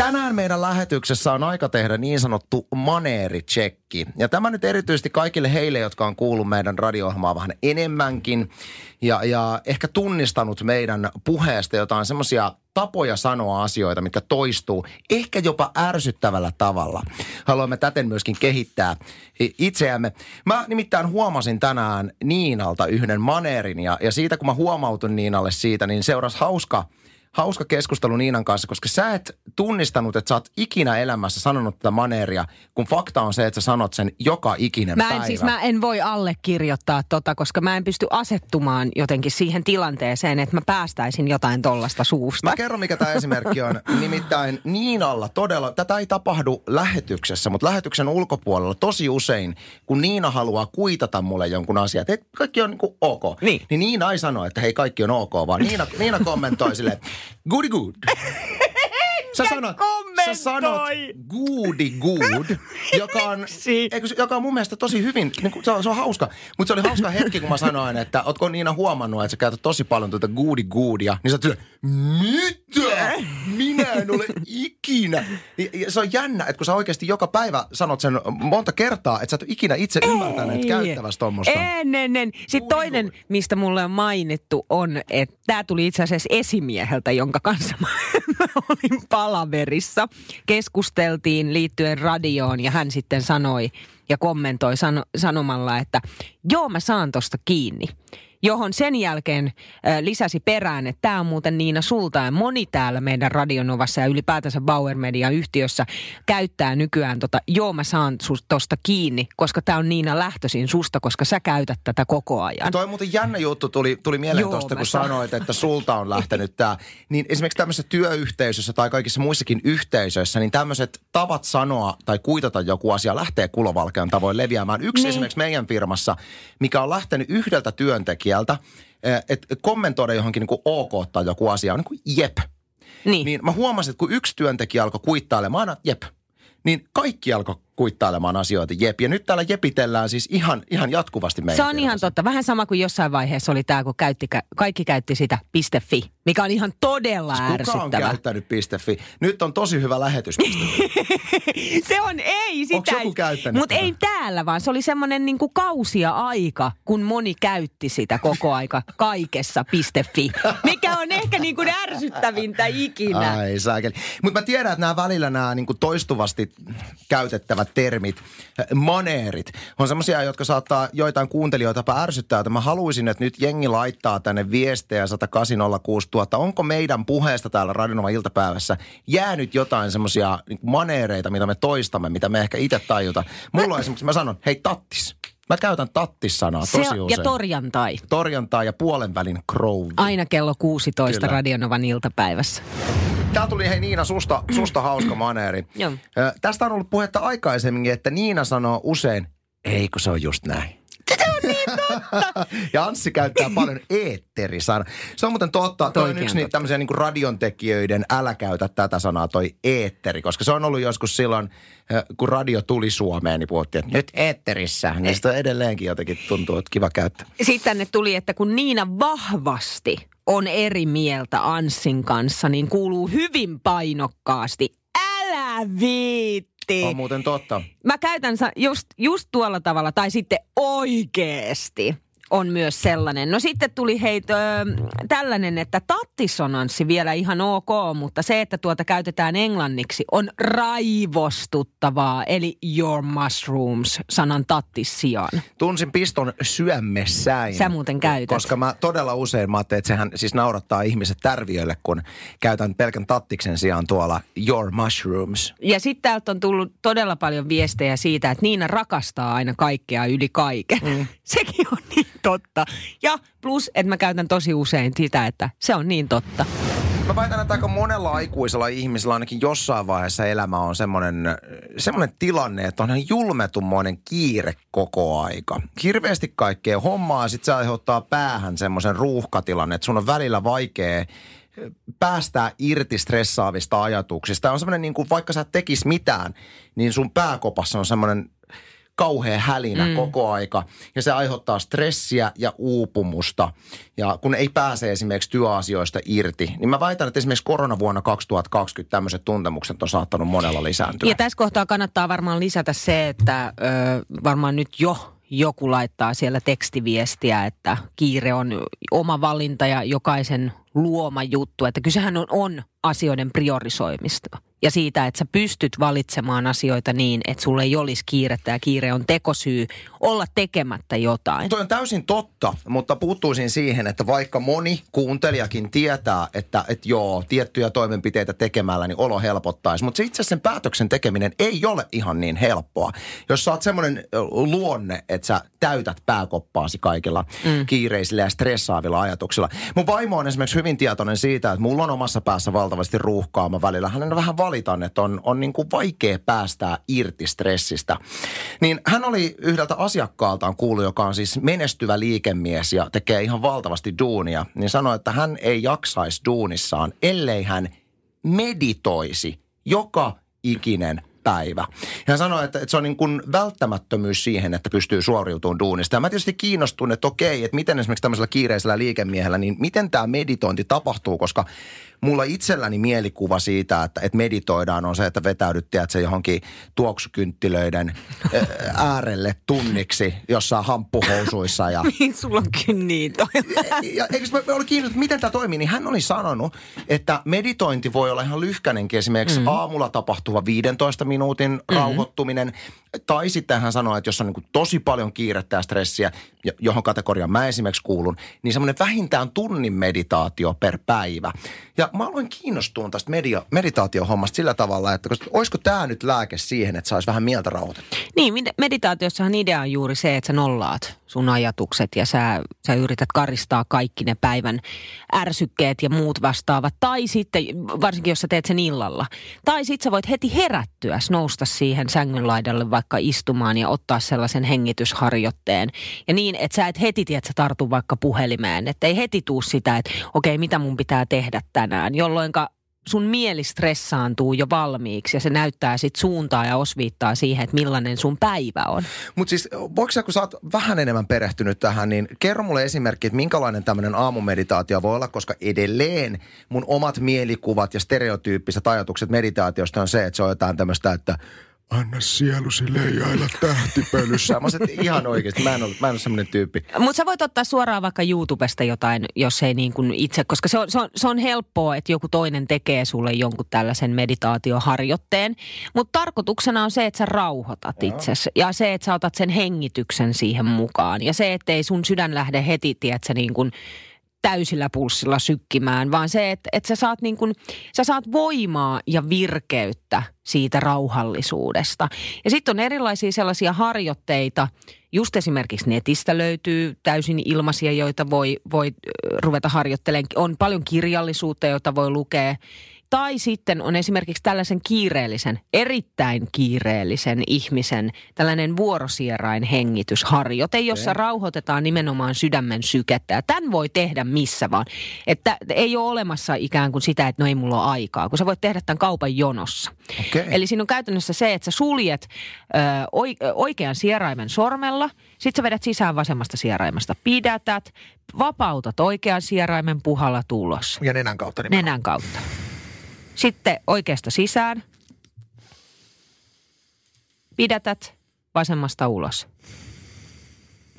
Tänään meidän lähetyksessä on aika tehdä niin sanottu maneeritsekki. Ja tämä nyt erityisesti kaikille heille, jotka on kuullut meidän radio vähän enemmänkin ja, ja ehkä tunnistanut meidän puheesta jotain semmoisia tapoja sanoa asioita, mitkä toistuu ehkä jopa ärsyttävällä tavalla. Haluamme täten myöskin kehittää itseämme. Mä nimittäin huomasin tänään Niinalta yhden maneerin ja, ja siitä kun mä huomautun Niinalle siitä, niin seurasi hauska – hauska keskustelu Niinan kanssa, koska sä et tunnistanut, että sä oot ikinä elämässä sanonut tätä maneeria, kun fakta on se, että sä sanot sen joka ikinen mä en, päivä. Siis mä en voi allekirjoittaa tota, koska mä en pysty asettumaan jotenkin siihen tilanteeseen, että mä päästäisin jotain tollasta suusta. Mä kerron, mikä tämä esimerkki on. Nimittäin Niinalla todella, tätä ei tapahdu lähetyksessä, mutta lähetyksen ulkopuolella tosi usein, kun Niina haluaa kuitata mulle jonkun asian, että kaikki on niin ok. Niin. niin Niina ei sano, että hei kaikki on ok, vaan Niina, Niina kommentoi silleen, goody good. Sä sanot, sä sanot goody good, joka on, eikö, joka on mun mielestä tosi hyvin, niin kuin, se, on, se on hauska. Mutta se oli hauska hetki, kun mä sanoin, että ootko Niina huomannut, että sä käytät tosi paljon tuota goody goodia. Niin sä oot mitä? Minä en ole ikinä. Ja, ja se on jännä, että kun sä oikeasti joka päivä sanot sen monta kertaa, että sä et ole ikinä itse ymmärtänyt käyttävästä tuommoista. En, en, en. Sitten toinen, mistä mulle on mainittu, on, että tämä tuli itse asiassa esimieheltä, jonka kanssa mä, mä olin palaverissa. Keskusteltiin liittyen radioon ja hän sitten sanoi ja kommentoi sano, sanomalla, että joo mä saan tosta kiinni. Johon sen jälkeen äh, lisäsi perään, että tämä on muuten Niina sulta ja moni täällä meidän Radionovassa ja ylipäätänsä Bauer Media yhtiössä käyttää nykyään tota, joo mä saan tosta kiinni, koska tämä on Niina lähtöisin susta, koska sä käytät tätä koko ajan. Toi muuten jännä juttu tuli, tuli mieleen Joo, tuosta, mä kun saan. sanoit, että sulta on lähtenyt tämä. Niin esimerkiksi tämmöisessä työyhteisössä tai kaikissa muissakin yhteisöissä, niin tämmöiset tavat sanoa tai kuitata joku asia lähtee kulovalkean tavoin leviämään. Yksi Niin. esimerkiksi meidän firmassa, mikä on lähtenyt yhdeltä työntekijältä, että kommentoida johonkin niin kuin ok tai joku asia on niin kuin jep. Niin. Niin mä huomasin, että kun yksi työntekijä alkoi kuittailemaan aina jep, niin kaikki alkoi kuittailemaan asioita jep. Ja nyt täällä jepitellään siis ihan, ihan jatkuvasti meidän Se on ihan totta. Vähän sama kuin jossain vaiheessa oli tämä, kun käytti, kaikki käytti sitä .fi, mikä on ihan todella Kuka on ärsyttävä. käyttänyt .fi? Nyt on tosi hyvä lähetys. Se on, ei sitä. Onks joku käyttänyt Mutta ei täällä, vaan se oli semmoinen niinku kausia aika, kun moni käytti sitä koko aika kaikessa .fi, mikä on ehkä niinku ärsyttävintä ikinä. Ai saakeli. Mutta mä tiedän, että nämä välillä nämä niinku toistuvasti käytettävät termit, äh, maneerit, on semmoisia, jotka saattaa joitain kuuntelijoita ärsyttää. Että mä haluaisin, että nyt jengi laittaa tänne viestejä 10806 000. Onko meidän puheesta täällä Radionova iltapäivässä jäänyt jotain semmoisia niinku maneereita, mitä me toistamme, mitä me ehkä itse tajuta. Mulla on esimerkiksi, mä sanon, hei tattis. Mä käytän tattis-sanaa Se tosi on, usein. ja torjantai. Torjantaa ja puolen välin crow. Aina kello 16 Kyllä. Radionovan iltapäivässä. Tää tuli hei Niina susta, susta hauska maneeri. Joo. Ö, tästä on ollut puhetta aikaisemmin, että Niina sanoo usein, ei kun se on just näin. ja Anssi käyttää paljon eetterisana. Se on muuten totta. Toi on yksi on niitä totta. tämmöisiä niin radiontekijöiden älä käytä tätä sanaa, toi eetteri. Koska se on ollut joskus silloin, kun radio tuli Suomeen, niin puhuttiin, että nyt eetterissä. Niin sitä edelleenkin jotenkin tuntuu, että kiva käyttää. Sitten tänne tuli, että kun Niina vahvasti on eri mieltä Anssin kanssa, niin kuuluu hyvin painokkaasti, älä viitti. On muuten totta. Mä käytän just, just tuolla tavalla, tai sitten oikeesti on myös sellainen. No sitten tuli heitä tällainen, että tattisonanssi vielä ihan ok, mutta se, että tuota käytetään englanniksi, on raivostuttavaa, eli your mushrooms sanan tattis sijaan. Tunsin piston syömessäin. Sä muuten käytät. Koska mä todella usein mä ajattelin, että sehän siis naurattaa ihmiset tärviöille, kun käytän pelkän tattiksen sijaan tuolla your mushrooms. Ja sitten täältä on tullut todella paljon viestejä siitä, että Niina rakastaa aina kaikkea yli kaiken. Mm. Sekin on totta. Ja plus, että mä käytän tosi usein sitä, että se on niin totta. Mä väitän, että aika monella aikuisella ihmisellä ainakin jossain vaiheessa elämä on semmoinen, semmoinen tilanne, että on ihan julmetummoinen kiire koko aika. Hirveästi kaikkea hommaa sit se aiheuttaa päähän semmoisen ruuhkatilanne, että sun on välillä vaikea päästää irti stressaavista ajatuksista. On semmoinen niin kuin, vaikka sä tekis mitään, niin sun pääkopassa on semmoinen kauhea hälinä mm. koko aika. Ja se aiheuttaa stressiä ja uupumusta. Ja kun ei pääse esimerkiksi työasioista irti, niin mä väitän, että esimerkiksi koronavuonna 2020 tämmöiset tuntemukset on saattanut monella lisääntyä. Ja tässä kohtaa kannattaa varmaan lisätä se, että ö, varmaan nyt jo joku laittaa siellä tekstiviestiä, että kiire on oma valinta ja jokaisen luoma juttu. Että kysehän on, on asioiden priorisoimista ja siitä, että sä pystyt valitsemaan asioita niin, että sulle ei olisi kiirettä ja kiire on tekosyy olla tekemättä jotain. Toi on täysin totta, mutta puuttuisin siihen, että vaikka moni kuuntelijakin tietää, että, että joo, tiettyjä toimenpiteitä tekemällä niin olo helpottaisi, mutta se itse sen päätöksen tekeminen ei ole ihan niin helppoa. Jos sä oot semmoinen luonne, että sä täytät pääkoppaasi kaikilla mm. kiireisillä ja stressaavilla ajatuksilla. Mun vaimo on esimerkiksi hyvin tietoinen siitä, että mulla on omassa päässä valtavasti ruuhkaa. Mä välillä hänen vähän valitan, että on, on niin kuin vaikea päästää irti stressistä. Niin hän oli yhdeltä asiakkaaltaan kuullut, joka on siis menestyvä liikemies ja tekee ihan valtavasti duunia, niin sanoi, että hän ei jaksaisi duunissaan, ellei hän meditoisi joka ikinen päivä. Hän sanoi, että, että se on niin kuin välttämättömyys siihen, että pystyy suoriutumaan duunista. Ja mä tietysti kiinnostun, että okei, että miten esimerkiksi tämmöisellä kiireisellä liikemiehellä, niin miten tämä meditointi tapahtuu, koska mulla itselläni mielikuva siitä, että, että meditoidaan on se, että vetäydyt, tiedätkö, johonkin tuoksukynttilöiden äärelle tunniksi jossain hamppuhousuissa. Ja, Mihin sulla on kynniitä? ja, eikö mä olin kiinnostunut, miten tämä toimii, niin hän oli sanonut, että meditointi voi olla ihan lyhkänenkin. Esimerkiksi mm. aamulla tapahtuva 15 minuutin mm-hmm. rauhoittuminen. Tai sitten hän sanoi, että jos on niin tosi paljon kiirettä ja stressiä, johon kategoriaan mä esimerkiksi kuulun, niin semmoinen vähintään tunnin meditaatio per päivä. Ja mä aloin kiinnostua tästä media, meditaatiohommasta sillä tavalla, että koska, olisiko tämä nyt lääke siihen, että saisi vähän mieltä rauhoitettua? Niin, meditaatiossahan idea on juuri se, että sä nollaat sun ajatukset ja sä, sä yrität karistaa kaikki ne päivän ärsykkeet ja muut vastaavat. Tai sitten, varsinkin jos sä teet sen illalla. Tai sitten sä voit heti herättyä, nousta siihen sängyn laidalle vaikka istumaan ja ottaa sellaisen hengitysharjoitteen. Ja niin, että sä et heti, tiedät, sä tartu vaikka puhelimeen. Että ei heti tuu sitä, että okei, okay, mitä mun pitää tehdä tänään. Jolloin sun mieli stressaantuu jo valmiiksi ja se näyttää sit suuntaa ja osviittaa siihen, että millainen sun päivä on. Mutta siis voiko sä, kun sä oot vähän enemmän perehtynyt tähän, niin kerro mulle esimerkki, että minkälainen tämmöinen aamumeditaatio voi olla, koska edelleen mun omat mielikuvat ja stereotyyppiset ajatukset meditaatiosta on se, että se on jotain tämmöistä, että – anna sielusi leijailla tähtipölyssä. Mä sanoin, ihan oikeasti, mä en ole, mä en ole semmoinen tyyppi. Mutta sä voit ottaa suoraan vaikka YouTubesta jotain, jos ei niin kuin itse, koska se on, se, on, se on helppoa, että joku toinen tekee sulle jonkun tällaisen meditaatioharjoitteen. Mutta tarkoituksena on se, että sä rauhoitat itsesi ja se, että sä otat sen hengityksen siihen mukaan. Ja se, ettei sun sydän lähde heti, tiedätkö, niin kuin täysillä pulssilla sykkimään, vaan se, että, että sä, saat niin kun, sä saat voimaa ja virkeyttä siitä rauhallisuudesta. Ja sitten on erilaisia sellaisia harjoitteita, just esimerkiksi netistä löytyy täysin ilmaisia, joita voi, voi ruveta harjoittelemaan. On paljon kirjallisuutta, jota voi lukea tai sitten on esimerkiksi tällaisen kiireellisen, erittäin kiireellisen ihmisen tällainen vuorosierain hengitysharjoite, jossa okay. rauhoitetaan nimenomaan sydämen sykettä. Ja tämän voi tehdä missä vaan. Että ei ole olemassa ikään kuin sitä, että no ei mulla ole aikaa, kun sä voit tehdä tämän kaupan jonossa. Okay. Eli siinä on käytännössä se, että sä suljet ö, oikean sieraimen sormella, sit sä vedät sisään vasemmasta sieraimesta, pidätät, vapautat oikean sieraimen puhalla tulos. Ja nenän kautta nimenomaan. Nenän kautta. Sitten oikeasta sisään. Pidätät vasemmasta ulos.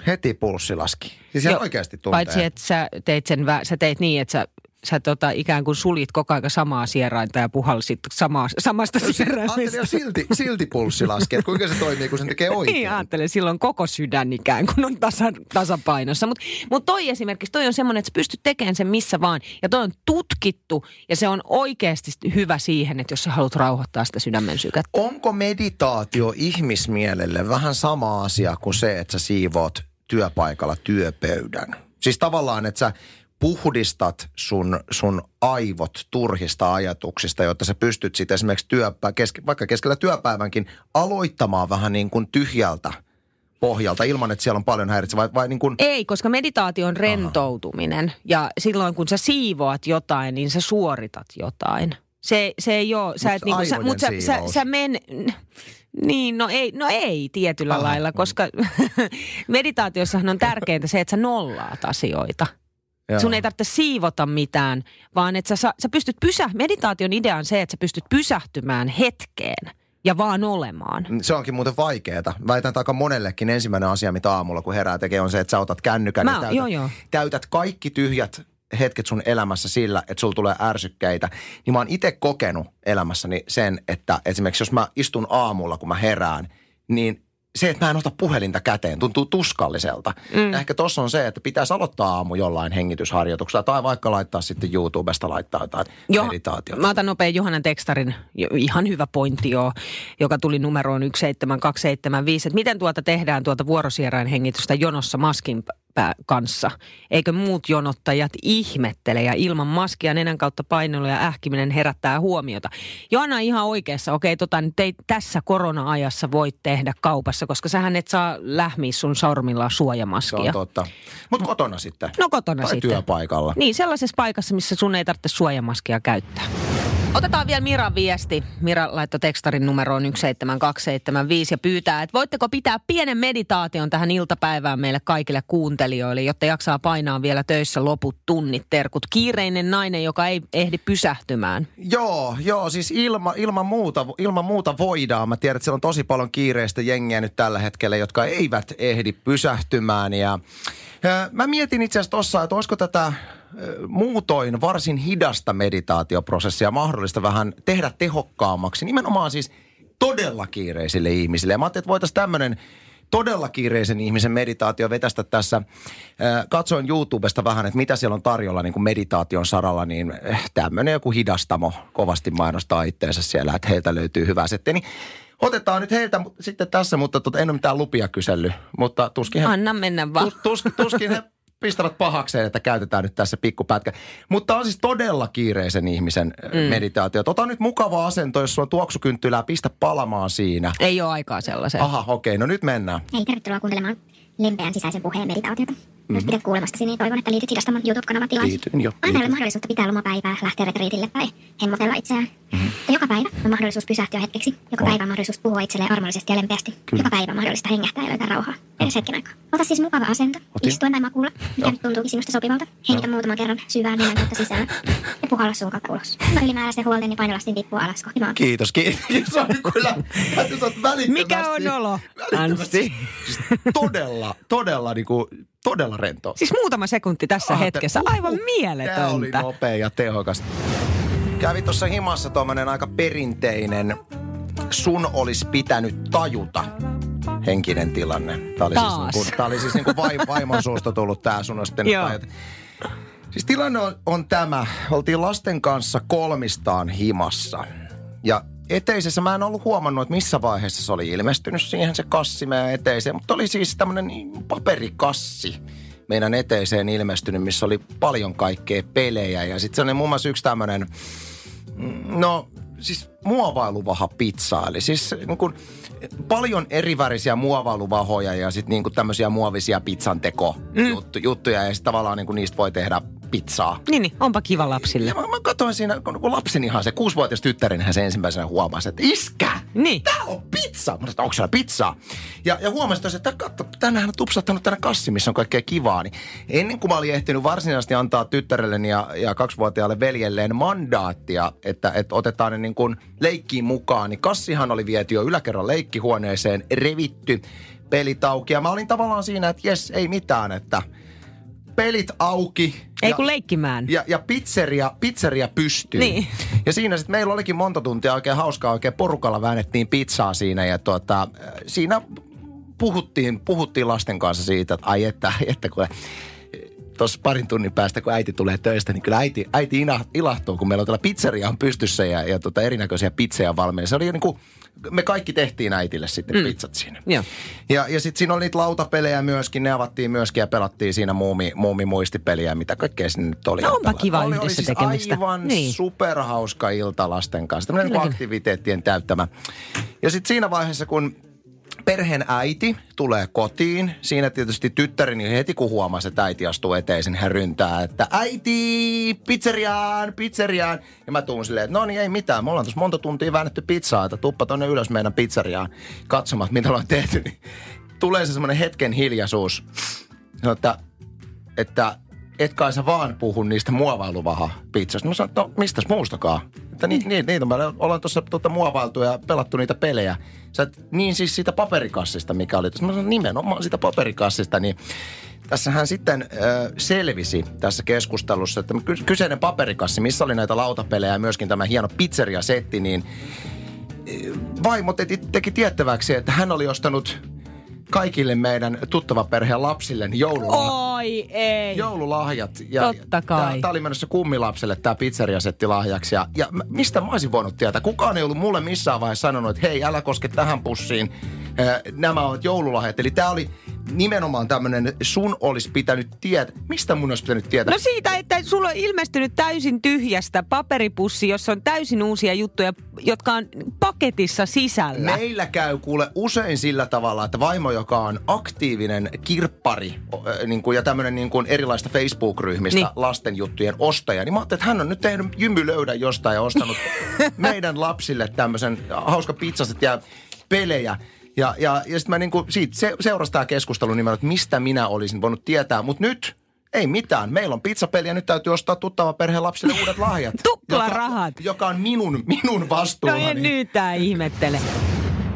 Heti pulssi laski. Siis Joo, oikeasti tuntee. Paitsi, että sä teit, sen, sä teit niin, että sä sä tota, ikään kuin sulit koko ajan samaa sierainta ja puhalsit samaa, samasta sieraimesta. Ajattelin silti, silti pulssi laskee, kuinka se toimii, kun sen tekee oikein. Niin, ajattelen, silloin koko sydän ikään kuin on tasa, tasapainossa. Mutta mut toi esimerkiksi, toi on semmoinen, että sä pystyt tekemään sen missä vaan. Ja toi on tutkittu ja se on oikeasti hyvä siihen, että jos sä haluat rauhoittaa sitä sydämen sykettä. Onko meditaatio ihmismielelle vähän sama asia kuin se, että sä siivoot työpaikalla työpöydän? Siis tavallaan, että sä puhdistat sun, sun aivot turhista ajatuksista, jotta sä pystyt sitten esimerkiksi työpä, keske, vaikka keskellä työpäivänkin aloittamaan vähän niin kuin tyhjältä pohjalta ilman, että siellä on paljon häiritsä vai, vai niin kuin... Ei, koska meditaatio on rentoutuminen Aha. ja silloin kun sä siivoat jotain, niin sä suoritat jotain. Se, se ei ole, sä et niinku, sä, mutta sä, sä, sä men, Niin, no ei, no ei tietyllä Aha. lailla, koska meditaatiossahan on tärkeintä se, että sä nollaat asioita. Joo. Sun ei tarvitse siivota mitään, vaan että sä, sä pystyt pysä... Meditaation idea on se, että sä pystyt pysähtymään hetkeen ja vaan olemaan. Se onkin muuten vaikeeta. Väitän, että aika monellekin ensimmäinen asia, mitä aamulla kun herää tekee, on se, että sä otat kännykän Mä- ja täytät, joo, joo. täytät kaikki tyhjät hetket sun elämässä sillä, että sulla tulee ärsykkeitä. Niin mä oon itse kokenut elämässäni sen, että esimerkiksi jos mä istun aamulla, kun mä herään, niin se, että mä en ota puhelinta käteen, tuntuu tuskalliselta. Mm. Ehkä tossa on se, että pitäisi aloittaa aamu jollain hengitysharjoituksella tai vaikka laittaa sitten YouTubesta laittaa jotain Joo, meditaatiota. mä otan nopein Johannan tekstarin, jo- ihan hyvä pointti joo, joka tuli numeroon 17275. Että miten tuota tehdään tuota vuorosierain hengitystä jonossa maskin pää kanssa? Eikö muut jonottajat ihmettele ja ilman maskia nenän kautta painelu ja ähkiminen herättää huomiota? Johanna on ihan oikeassa. Okei, tota nyt ei tässä korona-ajassa voi tehdä kaupassa, koska sähän et saa lähmiä sun sormilla Se suojamaskia. on totta. Mutta kotona sitten. No kotona tai sitten. työpaikalla. Niin, sellaisessa paikassa, missä sun ei tarvitse suojamaskia käyttää. Otetaan vielä Miran viesti. Mira laittoi tekstarin numeroon 17275 ja pyytää, että voitteko pitää pienen meditaation tähän iltapäivään meille kaikille kuuntelijoille, jotta jaksaa painaa vielä töissä loput tunnit. Terkut kiireinen nainen, joka ei ehdi pysähtymään. Joo, joo, siis ilma, ilman, muuta, ilman muuta voidaan. Mä tiedän, että siellä on tosi paljon kiireistä jengiä nyt tällä hetkellä, jotka eivät ehdi pysähtymään. Ja, mä mietin itse asiassa tossa, että olisiko tätä muutoin varsin hidasta meditaatioprosessia mahdollista vähän tehdä tehokkaammaksi. Nimenomaan siis todella kiireisille ihmisille. Ja mä ajattelin, että voitaisiin tämmöinen todella kiireisen ihmisen meditaatio vetästä tässä. Katsoin YouTubesta vähän, että mitä siellä on tarjolla niin kuin meditaation saralla, niin tämmöinen joku hidastamo kovasti mainostaa itteensä siellä, että heiltä löytyy hyvä setti. Niin otetaan nyt heiltä sitten tässä, mutta tota, en ole mitään lupia kysellyt, mutta tuskin he, Anna mennä vaan. tus, tus, tuskin he pistävät pahakseen, että käytetään nyt tässä pikkupätkä. Mutta on siis todella kiireisen ihmisen mm. meditaatio. Ota nyt mukava asento, jos sulla on tuoksukynttilää, pistä palamaan siinä. Ei ole aikaa sellaiseen. Aha, okei, no nyt mennään. Hei, tervetuloa kuuntelemaan lempeän sisäisen puheen meditaatiota. Mm-hmm. Jos pidät kuulemastasi, niin toivon, että liityt Hidastamon YouTube-kanavan tilaan. Liityn jo, Aina ei ole mahdollisuutta pitää lomapäivää, lähteä retriitille tai hemmotella itseään. Mm-hmm. Joka päivä on mahdollisuus pysähtyä hetkeksi. Joka On. päivä on mahdollisuus puhua itselleen armollisesti ja lempeästi. Kyllä. Joka päivä on mahdollista hengähtää ja löytää rauhaa. Edes hetken aikaa. Ota siis mukava asento. Otin. Istuen tai makuulla, mikä nyt tuntuukin sinusta sopivalta. Hengitä muutaman kerran syvään nenän kautta sisään. Ja puhalla suun kautta ulos. Anna ylimääräisen huolten ja painolastin tippua alas kohti maata. Kiitos, kiitos. On kyllä. Mikä on olo. Anssi? Siis todella, todella, niin kuin, todella rento. Siis muutama sekunti tässä Ah, hetkessä. te- Aivan Tämä oli mieletöntä. nopea ja tehokas. Kävi tuossa himassa tuommoinen aika perinteinen sun olisi pitänyt tajuta henkinen tilanne. Tämä oli Taas. siis, niin kuin, oli siis niin kuin vai, vaimon suusta tullut tämä sun olisi. Siis tilanne on, on tämä. Oltiin lasten kanssa kolmistaan himassa. Ja eteisessä mä en ollut huomannut, että missä vaiheessa se oli ilmestynyt siihen se kassi meidän eteiseen. Mutta oli siis tämmöinen paperikassi meidän eteiseen ilmestynyt, missä oli paljon kaikkea pelejä. Ja sitten se oli muun muassa yksi tämmöinen, mm, no siis muovailuvaha pizza. Eli siis niin kuin, paljon erivärisiä muovailuvahoja ja sitten niin tämmöisiä muovisia pizzan teko juttu, juttuja. Ja sitten tavallaan niin kuin niistä voi tehdä pizzaa. Niin, niin, onpa kiva lapsille. Ja mä, mä katsoin siinä, kun, kun lapsenihan se kuusivuotias tyttärenhän se ensimmäisenä huomasi, että iskä, Niin. tää on pizza. Mä sanoin, onko siellä pizzaa? Ja, ja huomasin tosiaan, että katso, tänään on tupsattanut tänne kassi, missä on kaikkea kivaa. Niin ennen kuin mä olin ehtinyt varsinaisesti antaa tyttärelleni ja, ja kaksivuotiaalle veljelleen mandaattia, että, että otetaan ne niin kuin leikkiin mukaan, niin kassihan oli viety jo yläkerran leikkihuoneeseen, revitty, pelit auki. Ja mä olin tavallaan siinä, että jes, ei mitään, että pelit auki. Ei ja- kun leikkimään. ja, ja pizzeria, pizzeria pystyy. Niin. Ja siinä sitten meillä olikin monta tuntia oikein hauskaa, oikein porukalla väännettiin pizzaa siinä ja tuota, siinä puhuttiin, puhuttiin lasten kanssa siitä, että ai että, että kun tuossa parin tunnin päästä, kun äiti tulee töistä, niin kyllä äiti, äiti ilahtuu, kun meillä on täällä pizzeria on pystyssä ja, ja tota erinäköisiä pizzeja valmiina. Se oli jo niin kuin, me kaikki tehtiin äitille sitten mm. pizzat siinä. Joo. Ja, ja sitten siinä oli niitä lautapelejä myöskin, ne avattiin myöskin ja pelattiin siinä muumi, muumi muistipeliä, mitä kaikkea sinne nyt oli. No onpa kiva oli, oli siis tekemistä. aivan Niin. superhauska ilta lasten kanssa. Tämmöinen niin kyllä. aktiviteettien täyttämä. Ja sitten siinä vaiheessa, kun perheen äiti tulee kotiin. Siinä tietysti tyttäreni heti kun huomasi, että äiti astuu eteisen, hän ryntää, että äiti, pizzeriaan, pizzeriaan. Ja mä tuun silleen, että no niin ei mitään, me ollaan tuossa monta tuntia väännetty pizzaa, että tuppa tonne ylös meidän pizzeriaan katsomaan, mitä ollaan tehty. Niin tulee se semmoinen hetken hiljaisuus, että, että et kai sä vaan puhu niistä muovailuvaha pizzasta. Mä sanoin, no mistäs muustakaan? Että ni, ni, niitä mä olen tuossa tuota, muovailtu ja pelattu niitä pelejä. Sä et, niin siis siitä paperikassista, mikä oli tuossa. Mä sanoin nimenomaan siitä paperikassista, niin tässähän sitten ö, selvisi tässä keskustelussa, että kyseinen paperikassi, missä oli näitä lautapelejä ja myöskin tämä hieno pizzeria-setti, niin vaimo teki, teki tiettäväksi, että hän oli ostanut kaikille meidän tuttava perheen lapsille joululahjat. Oi ei. Joululahjat. Ja Totta kai. Tämä oli menossa kummilapselle tämä pizzeria-setti lahjaksi. Ja, ja mistä mä olisin voinut tietää? Kukaan ei ollut mulle missään vaiheessa sanonut, että hei, älä koske tähän pussiin. Nämä ovat joululahjat. Eli tämä oli nimenomaan tämmöinen, sun olisi pitänyt tietää. Mistä mun olisi pitänyt tietää? No siitä, että sulla on ilmestynyt täysin tyhjästä paperipussi, jossa on täysin uusia juttuja, jotka on paketissa sisällä. Meillä käy kuule usein sillä tavalla, että vaimo, joka on aktiivinen kirppari niin kuin, ja tämmöinen niin kuin erilaista Facebook-ryhmistä niin. lastenjuttujen ostaja, niin mä ajattelin, että hän on nyt tehnyt jymylöydän jostain ja ostanut meidän lapsille tämmöisen hauska pizzaset ja pelejä. Ja, ja, ja sitten mä niinku, siitä se, seurasi tämä keskustelu nimenomaan, että mistä minä olisin voinut tietää. Mutta nyt ei mitään. Meillä on pizzapeli ja nyt täytyy ostaa tuttava perheen lapsille uudet lahjat. Tupla rahat. Joka, joka on minun, minun vastuullani. No en nyt tää ihmettele.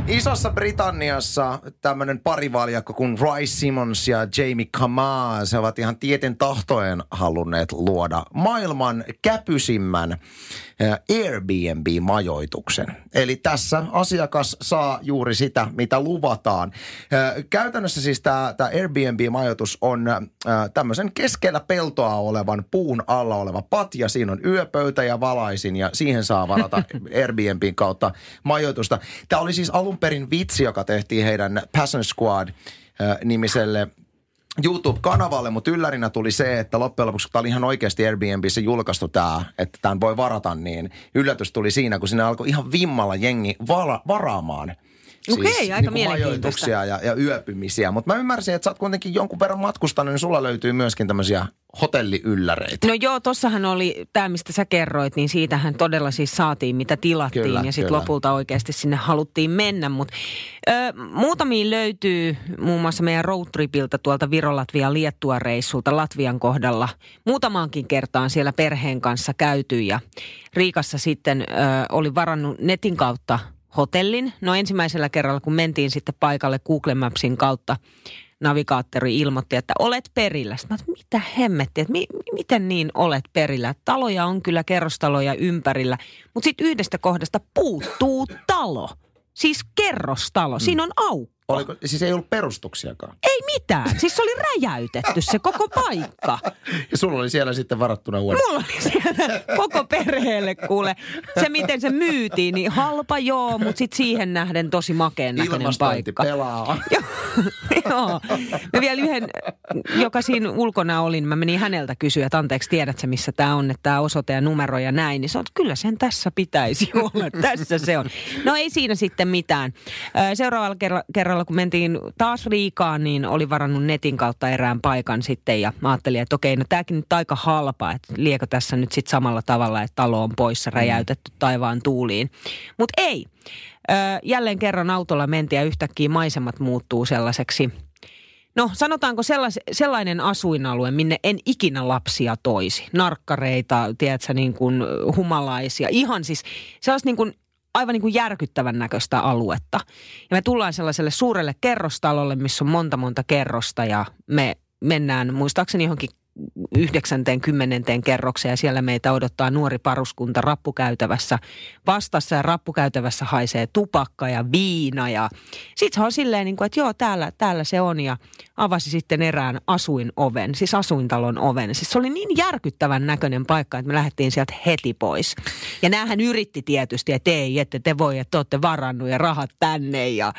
Isossa Britanniassa tämmöinen parivaljakko kuin Rice Simmons ja Jamie Kamaa, se ovat ihan tieten tahtojen halunneet luoda maailman käpysimmän Airbnb-majoituksen. Eli tässä asiakas saa juuri sitä, mitä luvataan. Käytännössä siis tämä Airbnb-majoitus on tämmöisen keskellä peltoa olevan puun alla oleva patja. Siinä on yöpöytä ja valaisin ja siihen saa varata Airbnbin kautta majoitusta. Tämä oli siis alun perin vitsi, joka tehtiin heidän Passion Squad nimiselle YouTube-kanavalle, mutta yllärinä tuli se, että loppujen lopuksi, kun tämä oli ihan oikeasti Airbnbissä julkaistu tämä, että tämän voi varata, niin yllätys tuli siinä, kun sinne alkoi ihan vimmalla jengi vara- varaamaan Okei, siis, aika niin mielenkiintoista. ja, ja yöpymisiä. Mutta mä ymmärsin, että sä oot kuitenkin jonkun verran matkustanut, niin sulla löytyy myöskin tämmöisiä hotelliylläreitä. No joo, tossahan oli tämä, mistä sä kerroit, niin siitähän todella siis saatiin, mitä tilattiin. Kyllä, ja sitten lopulta oikeasti sinne haluttiin mennä. Mutta muutamiin löytyy muun muassa meidän roadtripiltä tuolta Viro-Latvia Liettua reissulta Latvian kohdalla. Muutamaankin kertaan siellä perheen kanssa käyty ja Riikassa sitten ö, oli varannut netin kautta hotellin. No ensimmäisellä kerralla, kun mentiin sitten paikalle Google Mapsin kautta, navigaattori ilmoitti, että olet perillä. Sitten mä ajattelin, mitä hemmettiä, että mi- miten niin olet perillä? Taloja on kyllä kerrostaloja ympärillä, mutta sitten yhdestä kohdasta puuttuu talo. Siis kerrostalo, siinä on aukko. Oliko, siis ei ollut perustuksiakaan. Ei mitään, siis se oli räjäytetty se koko paikka. Ja sulla oli siellä sitten varattuna huone. Mulla oli siellä koko perheelle kuule. Se miten se myytiin, niin halpa joo, mutta sitten siihen nähden tosi makeen näköinen paikka. pelaa. Joo. Mä vielä yhden, joka siinä ulkona oli, niin mä menin häneltä kysyä, että anteeksi, tiedätkö missä tämä on, että tämä osoite ja numero ja näin. Niin se on, kyllä sen tässä pitäisi olla, tässä se on. No ei siinä sitten mitään. Seuraavalla kerra- kerralla, kun mentiin taas Riikaan, niin oli varannut netin kautta erään paikan sitten ja ajattelin, että okei, no tämäkin nyt aika halpa, että liekö tässä nyt sitten samalla tavalla, että talo on poissa räjäytetty taivaan tuuliin. Mutta ei. Ö, jälleen kerran autolla mentiin ja yhtäkkiä maisemat muuttuu sellaiseksi No sanotaanko sellais, sellainen asuinalue, minne en ikinä lapsia toisi. Narkkareita, tiedätkö, niin kuin humalaisia. Ihan siis sellaista niin kuin aivan niin kuin järkyttävän näköistä aluetta. Ja me tullaan sellaiselle suurelle kerrostalolle, missä on monta monta kerrosta ja me mennään muistaakseni johonkin yhdeksänteen, kymmenenteen kerrokseen ja siellä meitä odottaa nuori paruskunta rappukäytävässä vastassa ja rappukäytävässä haisee tupakka ja viina ja sit se on silleen niin kuin, että joo täällä, täällä se on ja avasi sitten erään asuinoven, siis asuintalon oven. Siis se oli niin järkyttävän näköinen paikka, että me lähdettiin sieltä heti pois. Ja näähän yritti tietysti, että ei, että te voi, että te olette varannut ja rahat tänne ja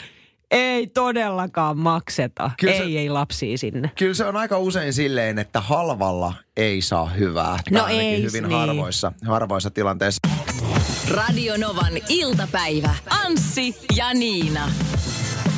ei todellakaan makseta. Kyllä ei, se- ei lapsia sinne. Kyllä se on aika usein silleen, että halvalla ei saa hyvää. No Tai ei, hyvin niin. harvoissa, harvoissa tilanteissa. Radio Novan iltapäivä. Anssi ja Niina.